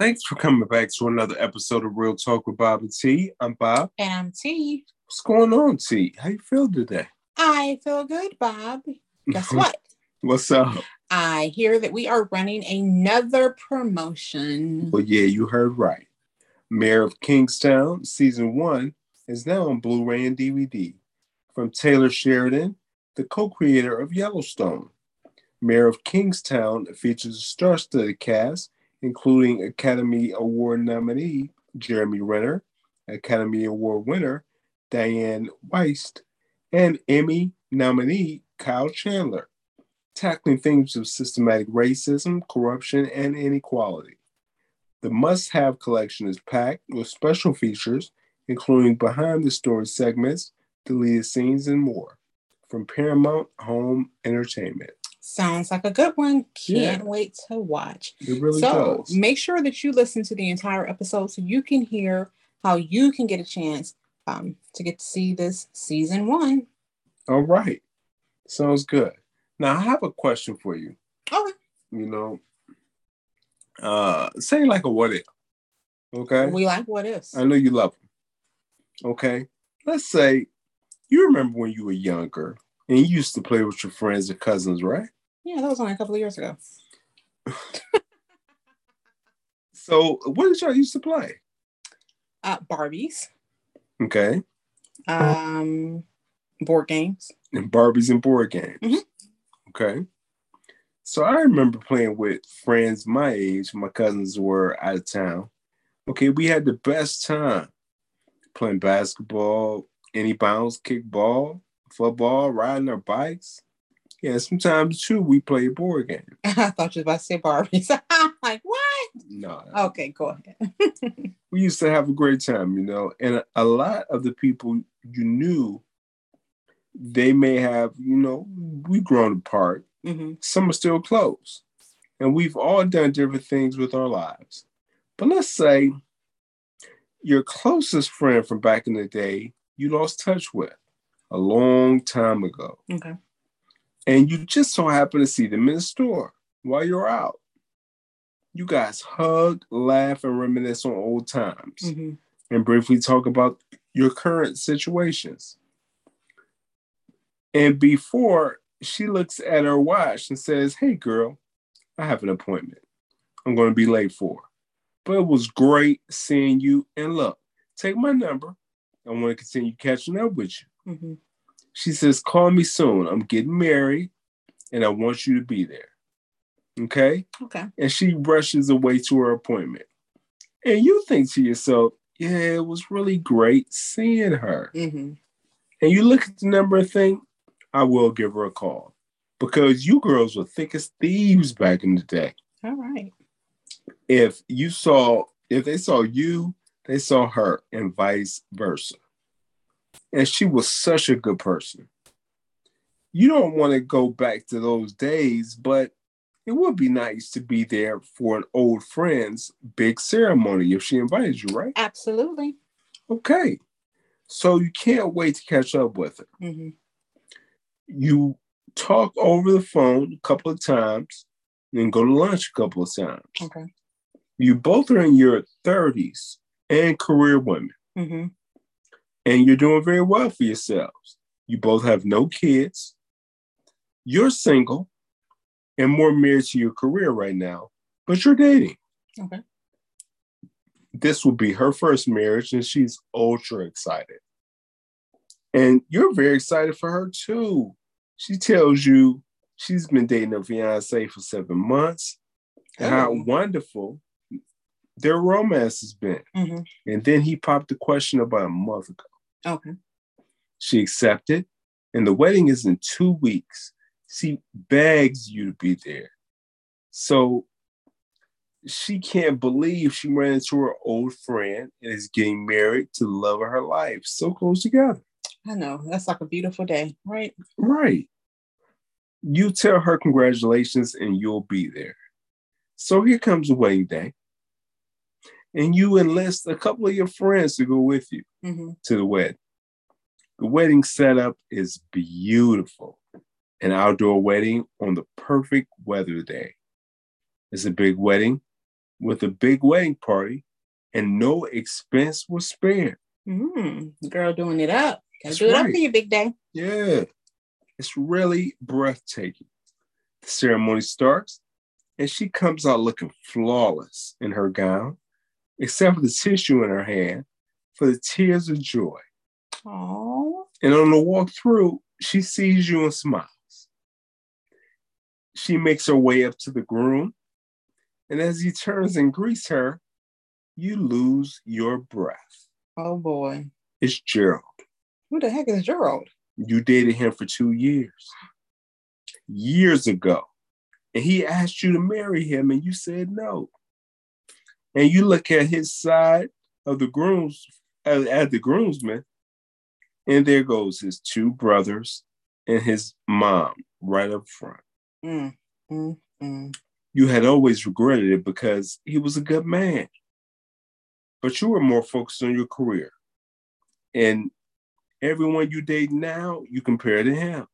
Thanks for coming back to another episode of Real Talk with Bob and T. I'm Bob. And I'm T. What's going on, T? How you feel today? I feel good, Bob. Guess what? What's up? I hear that we are running another promotion. Well, yeah, you heard right. Mayor of Kingstown, season one, is now on Blu-ray and DVD. From Taylor Sheridan, the co-creator of Yellowstone. Mayor of Kingstown features a star-studded cast, including Academy Award nominee Jeremy Renner, Academy Award winner Dianne Wiest, and Emmy nominee Kyle Chandler, tackling themes of systematic racism, corruption, and inequality. The must have collection is packed with special features, including behind the story segments, deleted scenes, and more from Paramount Home Entertainment. Sounds like a good one. Can't Yeah. wait to watch. It really so does. make sure that you listen to the entire episode so you can hear how you can get a chance um, to get to see this season one. All right. Sounds good. Now I have a question for you. Okay. You know, uh say like a what if. Okay. We like what ifs. I know you love them. Okay. Let's say you remember when you were younger and you used to play with your friends and cousins, right? Yeah, that was only a couple of years ago. So what did y'all used to play? Uh, Barbies, Okay. um, board games. And Barbies and board games. Mhm. Okay. So I remember playing with friends my age. My cousins were out of town. Okay, we had the best time playing basketball, any bounce, kickball, football, riding our bikes. Yeah, sometimes too we play board games. I thought you were about to say Barbies. I'm like, what? No, Okay, go ahead. we used to have a great time, you know, and a, a lot of the people you knew, they may have, you know, we've grown apart. hmm Some are still close, and we've all done different things with our lives. But let's say your closest friend from back in the day you lost touch with a long time ago, Okay. and you just so happen to see them in the store while you're out. You guys hug, laugh, and reminisce on old times hmm and briefly talk about your current situations. And before she looks at her watch and says, Hey, girl, I have an appointment. I'm going to be late for. But it was great seeing you. And look, take my number. I want to continue catching up with you. hmm She says, Call me soon. I'm getting married and I want you to be there. Okay? Okay. and she rushes away to her appointment. And you think to yourself, yeah, it was really great seeing her. hmm And you look at the number and think, I will give her a call. Because you girls were thick as thieves back in the day. All right. If you saw, if they saw you, they saw her, and vice versa. And she was such a good person. You don't want to go back to those days, but it would be nice to be there for an old friend's big ceremony if she invited you, right? Absolutely. Okay. So you can't wait to catch up with her. hmm You talk over the phone a couple of times, then go to lunch a couple of times. Okay. You both are in your 30s and career women, hmm and you're doing very well for yourselves. You both have no kids. You're single and more married to your career right now, but you're dating. Okay. This will be her first marriage, and she's ultra excited. And you're very excited for her too. She tells you she's been dating her fiance for seven months, and how Oh. wonderful their romance has been. hmm And then he popped the question about a month ago. Okay. She accepted, and the wedding is in two weeks. She begs you to be there. So she can't believe she ran into her old friend and is getting married to the love of her life. So close together. I know. That's like a beautiful day, right? Right. You tell her congratulations and you'll be there. So here comes the wedding day. And you enlist a couple of your friends to go with you. hmm to the wedding. The wedding setup is beautiful. An outdoor wedding on the perfect weather day. It's a big wedding with a big wedding party, and no expense was spared. Mm, girl doing it up. Gotta do it up for your big day. Yeah, it's really breathtaking. The ceremony starts, and she comes out looking flawless in her gown, except for the tissue in her hand for the tears of joy. Oh, And on the walk through, she sees you and smiles. She makes her way up to the groom, and as he turns and greets her, you lose your breath. oh boy. It's Gerald. Who the heck is Gerald? You dated him for two years. Years ago. And he asked you to marry him, and you said no. And you look at his side of the grooms, at, the groomsman, and there goes his two brothers and his mom right up front. Mm, mm, mm. You had always regretted it because he was a good man. But you were more focused on your career. And everyone you date now, you compare to him.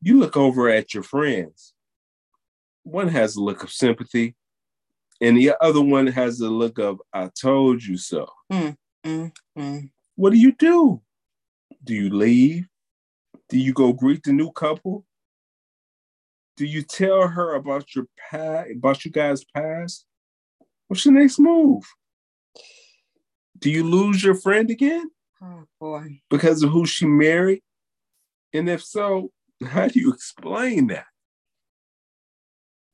You look over at your friends. One has a look of sympathy, and the other one has the look of, I told you so. Mm, mm. What do you do? Do you leave? Do you go greet the new couple? Do you tell her about your past, about you guys' past? What's your next move? Do you lose your friend again Oh boy. because of who she married? And if so, how do you explain that?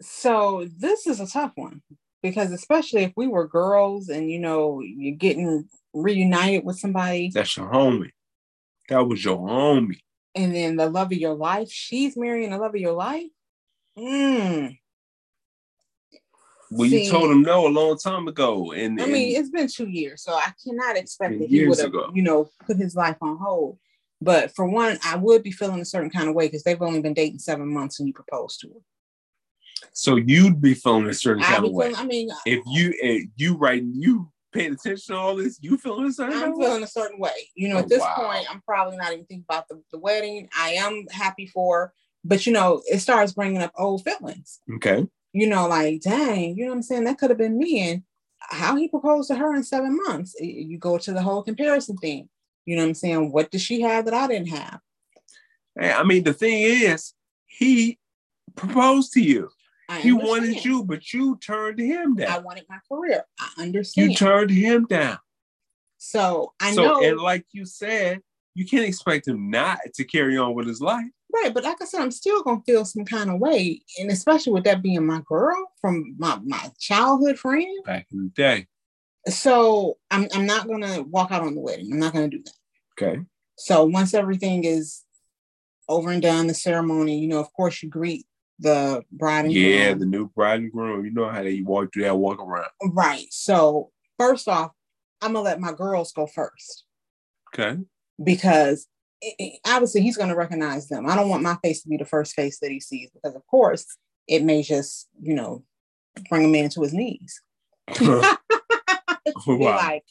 So this is a tough one because especially if we were girls and you know you're getting reunited with somebody That's your homie. That was your homie. and then the love of your life, she's marrying the love of your life. Mm. Well, See- you told him no a long time ago. And, I and mean, it's been two years, so I cannot expect that he would have, you know, put his life on hold. But for one, I would be feeling a certain kind of way because they've only been dating seven months and you proposed to her. So you'd be feeling a certain I, kind of way. feeling, I mean, if you if you right you paying attention to all this, you feeling a certain I'm of way? feeling a certain way. You know, Oh, at this wow. point, I'm probably not even thinking about the, the wedding. I am happy for, but you know, it starts bringing up old feelings. Okay. You know, like, dang, you know what I'm saying? That could have been me. And how he proposed to her in seven months. You go to the whole comparison thing. You know what I'm saying? What does she have that I didn't have? Hey, I mean, the thing is, he proposed to you. I He wanted you, but you turned him down. I wanted my career. I understand. You turned him down. so I so, know, and like you said, you can't expect him not to carry on with his life. right? But like I said, I'm still gonna feel some kind of way, and especially with that being my girl from my my childhood friend. Back in the day. So I'm I'm not gonna walk out on the wedding. I'm not gonna do that. Okay. So once everything is over and done, the ceremony, you know, of course, you greet the bride and groom. Yeah, groom. the new bride and groom. You know how they walk through that walk around. right. So first off, I'm gonna let my girls go first. Okay. because it- it- obviously he's going to recognize them. I don't want my face to be the first face that he sees because, of course, it may just, you know, bring a man to his knees. Be Wow. like,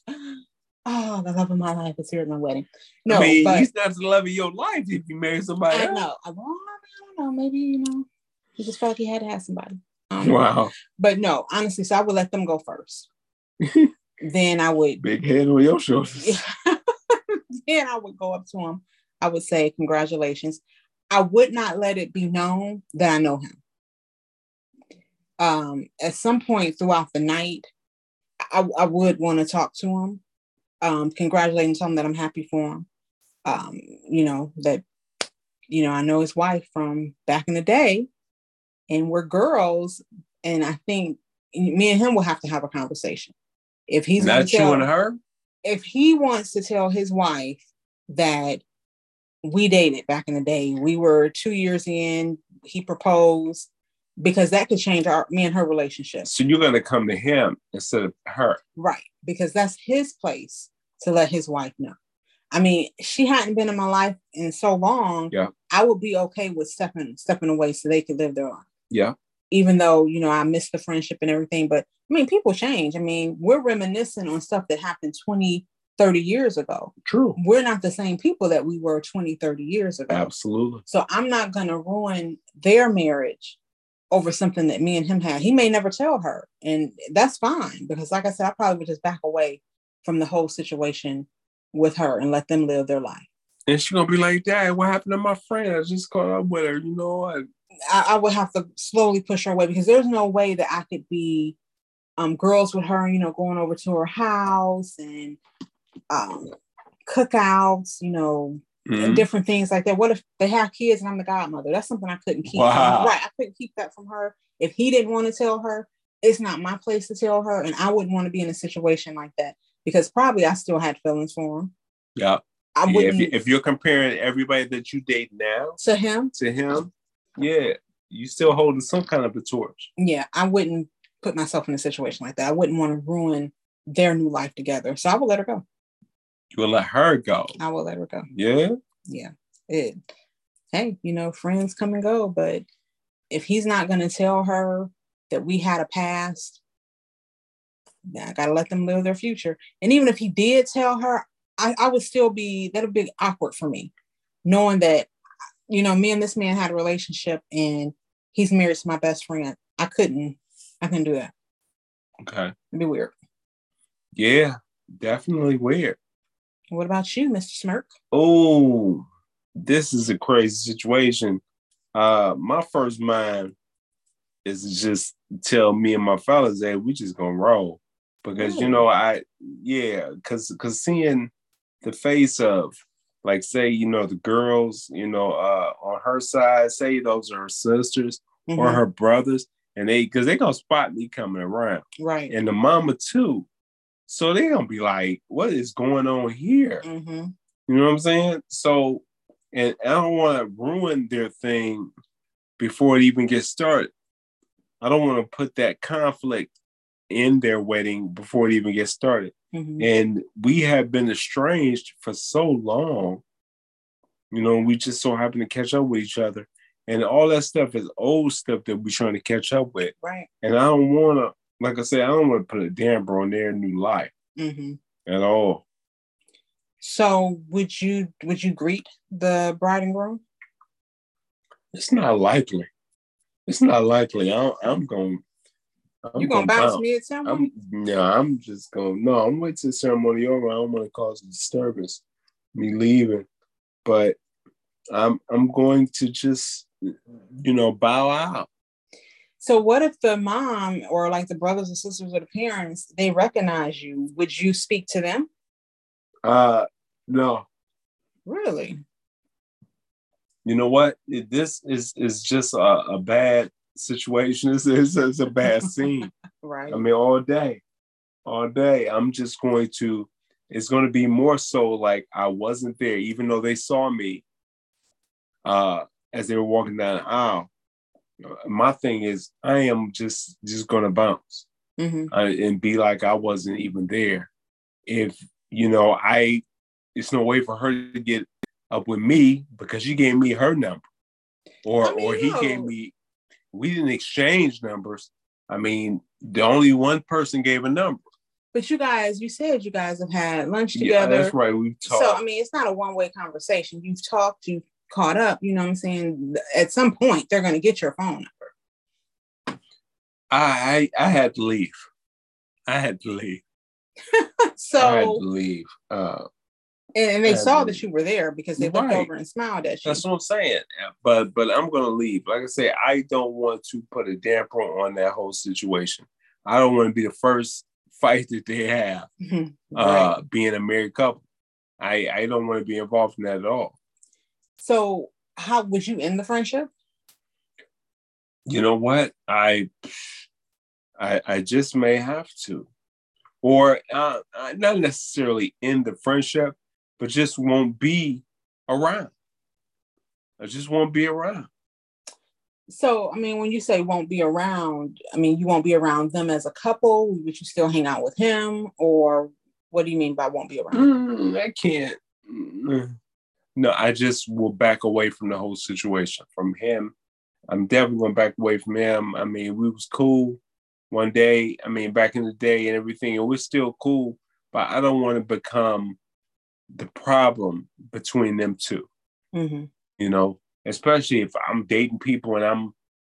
oh, the love of my life is here at my wedding. No, I mean, but he's not the love of your life if you marry somebody I else. know. Well, I don't know. Maybe, you know, he just felt like he had to have somebody. I. Wow. But no, honestly, so I would let them go first. then I would Big head on your shoulders. then I would go up to him. I would say, Congratulations. I would not let it be known that I know him. Um, at some point throughout the night, I, I would want to talk to him, um, congratulate him, tell him that I'm happy for him. Um, you know, that, you know, I know his wife from back in the day, and we're girls. And I think me and him will have to have a conversation. If he's not you tell- and her. if he wants to tell his wife that we dated back in the day, we were two years in, he proposed, because that could change our me and her relationship. So you're gonna come to him instead of her. Right. Because that's his place to let his wife know. I mean, she hadn't been in my life in so long. Yeah. I would be okay with stepping stepping away so they could live their life. Yeah. Even though, you know, I miss the friendship and everything. But I mean, people change. I mean, we're reminiscing on stuff that happened 20, 30 years ago. True. we're not the same people that we were 20, 30 years ago. Absolutely. So I'm not going to ruin their marriage over something that me and him had. He may never tell her, and that's fine because, like I said, I probably would just back away from the whole situation with her and let them live their life. And she's gonna be like, Dad, what happened to my friend? I just caught up with her, you know. I, I, I would have to slowly push her away because there's no way that I could be um, girls with her, you know, going over to her house and um, cookouts, you know, mm-hmm. different things like that. What if they have kids and I'm the godmother? That's something I couldn't keep. Wow. Right. I couldn't keep that from her. If he didn't want to tell her, it's not my place to tell her. And I wouldn't want to be in a situation like that because probably I still had feelings for him. Yeah. I wouldn't. Yeah, if, you, are comparing everybody that you date now to him, to him, yeah, you still holding some kind of a torch. Yeah, I wouldn't put myself in a situation like that. I wouldn't want to ruin their new life together. So I would let her go. You will let her go. I will let her go. Yeah. Yeah. It. Hey, you know, friends come and go, but if he's not going to tell her that we had a past, I gotta let them live their future. And even if he did tell her, I, I would still be that'll be awkward for me, knowing that, you know, me and this man had a relationship and he's married to my best friend. I couldn't, I couldn't do that. Okay. It'd be weird. Yeah, definitely weird. What about you, Mr. Smirk? Oh, this is a crazy situation. Uh, my first mind is just tell me and my fellas, hey, we just gonna roll. Because you know, I yeah, cause cause seeing the face of like say, you know, the girls, you know, uh on her side, say those are her sisters mm-hmm. or her brothers, and they cause they gonna spot me coming around. Right. And the mama too. So they gonna be like, what is going on here? Mm-hmm. You know what I'm saying? So, and I don't want to ruin their thing before it even gets started. I don't want to put that conflict in their wedding before it even gets started. Mm-hmm. And we have been estranged for so long. You know, we just so happen to catch up with each other. And all that stuff is old stuff that we're trying to catch up with. Right. And I don't want to like I said, I don't want to put a damper on their new life mm-hmm. at all. So would you would you greet the bride and groom? It's not likely. It's not likely. I'm, I'm going. I'm you gonna, gonna bounce, bounce me at ceremony? I'm, yeah, I'm just going. No, I'm waiting to the ceremony over. I don't want to cause a disturbance. Me leaving, but I'm I'm going to just you know bow out. So what if the mom or like the brothers and sisters or the parents, they recognize you? Would you speak to them? Uh no. Really? You know what? This is is just a, a bad situation. Is it's a bad scene. right. I mean, all day. All day. I'm just going to, it's going to be more so like I wasn't there, even though they saw me uh as they were walking down the aisle my thing is I am just just gonna bounce mm-hmm. uh, and be like I wasn't even there. If you know, I it's no way for her to get up with me because she gave me her number, or I mean, or he no. gave me. We didn't exchange numbers. I mean, the only one person gave a number. But you guys, you said you guys have had lunch together. Yeah, that's right. We've talked. So I mean, it's not a one way conversation. You've talked. You've caught up, you know what I'm saying? At some point, they're going to get your phone number. I, I had to leave. I had to leave. so I had to leave. Uh, and, and they saw that you were there because they looked right. over and smiled at you. That's what I'm saying. But but I'm gonna leave. Like I say, I don't want to put a damper on that whole situation. I don't want to be the first fight that they have, mm-hmm. right. uh, being a married couple. I I don't want to be involved in that at all. So, how would you end the friendship? You know what? I I, I just may have to, or uh, uh, not necessarily end the friendship, but just won't be around. I just won't be around. So, I mean, when you say won't be around, I mean, you won't be around them as a couple. Would you still hang out with him, or what do you mean by won't be around? Mm, I can't. Mm, no, I just will back away from the whole situation. From him, I'm definitely going back away from him. I mean, we was cool one day. I mean, back in the day and everything, and we're still cool. But I don't want to become the problem between them 2 mm-hmm. You know, especially if I'm dating people and I'm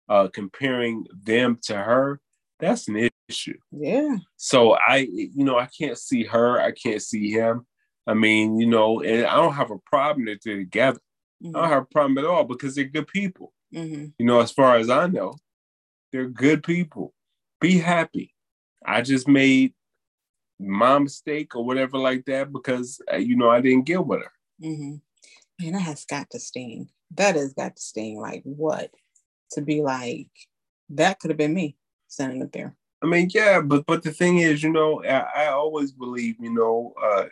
uh, comparing them to her, that's an issue. Yeah. So I, you know, I can't see her. I can't see him. I mean, you know, and I don't have a problem that they're together. Mm-hmm. I don't have a problem at all because they're good people. Mm-hmm. You know, as far as I know, they're good people. Be happy. I just made my mistake or whatever like that because uh, you know I didn't get with her. Mm-hmm. Man, that has got to sting. That has got to sting. Like what? To be like that could have been me standing up there. I mean, yeah, but but the thing is, you know, I, I always believe, you know, uh,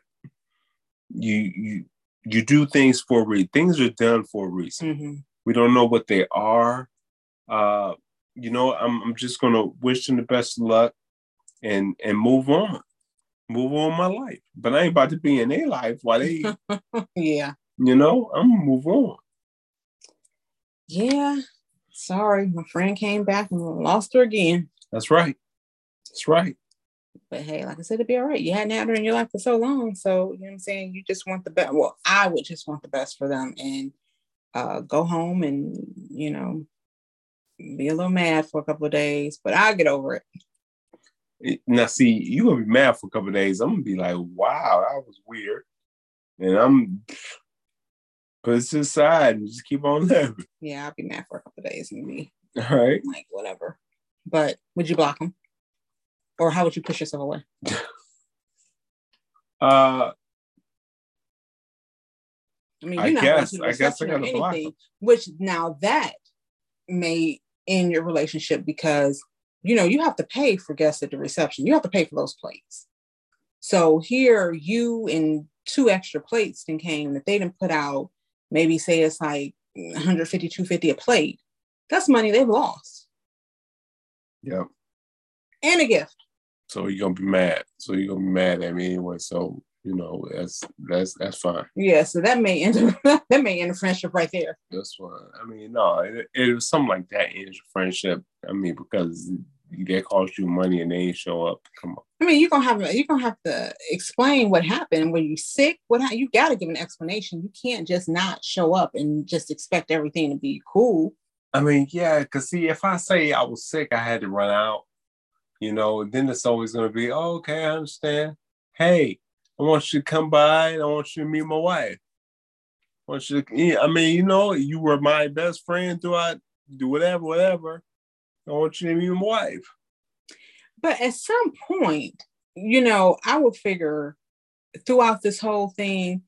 you you you do things for a reason. Things are done for a reason. Mm-hmm. We don't know what they are. Uh, you know, I'm I'm just gonna wish them the best of luck and and move on. Move on my life. But I ain't about to be in their life while they Yeah. You know, I'm gonna move on. Yeah. Sorry, my friend came back and lost her again. That's right. That's right. But hey, like I said, it'd be all right. You hadn't had her in your life for so long. So, you know what I'm saying? You just want the best. Well, I would just want the best for them and uh, go home and, you know, be a little mad for a couple of days, but I'll get over it. Now, see, you gonna be mad for a couple days. I'm gonna be like, wow, that was weird. And I'm put it to the side and just keep on living. Yeah, I'll be mad for a couple days and be all right. Like whatever. But would you block them? Or how would you push yourself away? uh I mean, you're I not guess, going to I guess I gotta block anything, which now that may end your relationship because you know you have to pay for guests at the reception. You have to pay for those plates. So here you and two extra plates then came that they didn't put out, maybe say it's like 150, 250 a plate. That's money they've lost. Yep. And a gift. So you're gonna be mad. So you're gonna be mad at me anyway. So you know that's that's that's fine. Yeah. So that may end that may end a friendship right there. That's fine. I mean, no, it, it was something like that ends a friendship. I mean, because they cost you money and they ain't show up. Come on. I mean, you're gonna have you're gonna have to explain what happened when you sick. What you got to give an explanation. You can't just not show up and just expect everything to be cool. I mean, yeah, because see, if I say I was sick, I had to run out you know, then it's always going to be, oh, okay, I understand. Hey, I want you to come by and I want you to meet my wife. I want you to, I mean, you know, you were my best friend throughout, do whatever, whatever. I want you to meet my wife. But at some point, you know, I would figure throughout this whole thing,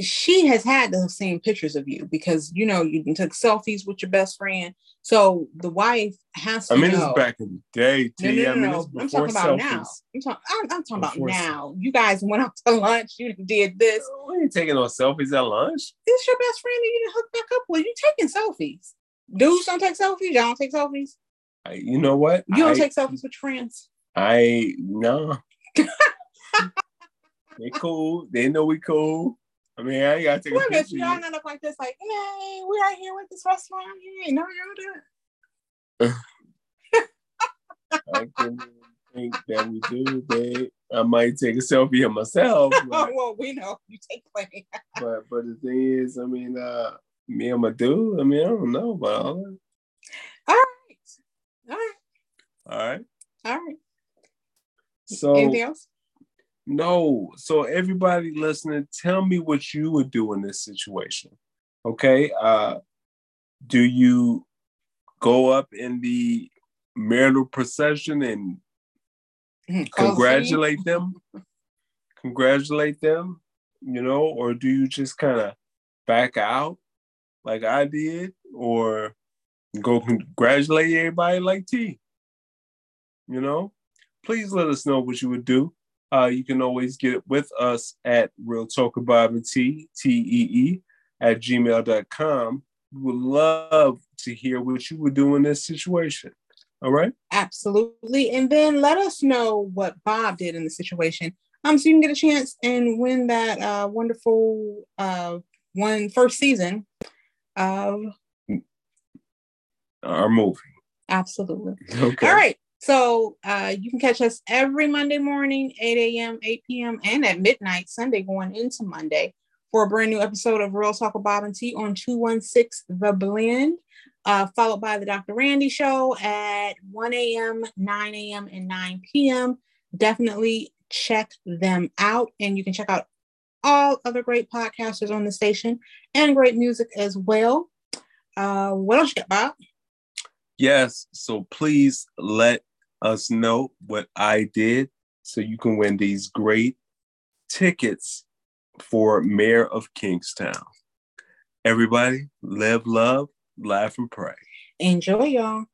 she has had the same pictures of you because you know you took selfies with your best friend. So the wife has to. I mean, know. it's back in the day. T. No, no, no, I mean. I'm talking about selfies. now. I'm, talk, I'm, I'm talking before about now. You guys went out to lunch. You did this. We ain't taking no selfies at lunch. This your best friend that you didn't hook back up with. You taking selfies? Dudes don't take selfies. Y'all don't take selfies. I, you know what? You don't I, take selfies with friends. I no. they cool. They know we cool. I mean, I gotta take a picture. Y'all not up like this, like, hey, we are here with this restaurant. Hey, know y'all do. I can think that we do, babe. I might take a selfie of myself. But, well, we know you take plenty. but but the thing is, I mean, uh, me and my dude. I mean, I don't know about all that. All right, all right, all right, all right. So anything else? No. So everybody listening, tell me what you would do in this situation. Okay. Uh do you go up in the marital procession and mm, congratulate them? congratulate them, you know, or do you just kind of back out like I did, or go congratulate everybody like T? You know, please let us know what you would do. Uh, you can always get with us at Real Talk About T, T E E, at gmail.com. We would love to hear what you would do in this situation. All right. Absolutely. And then let us know what Bob did in the situation. Um, so you can get a chance and win that uh, wonderful uh, one first season of our movie. Absolutely. Okay. All right. So uh, you can catch us every Monday morning, 8 a.m., 8 p.m., and at midnight, Sunday going into Monday for a brand new episode of Real Talk about Bob and Tea on 216 The Blend. uh, followed by the Dr. Randy Show at 1 a.m., 9 a.m., and 9 p.m. Definitely check them out. And you can check out all other great podcasters on the station and great music as well. Uh, what else you got, Bob? Yes. So please let us know what I did so you can win these great tickets for Mayor of Kingstown. Everybody, live, love, laugh, and pray. Enjoy, y'all.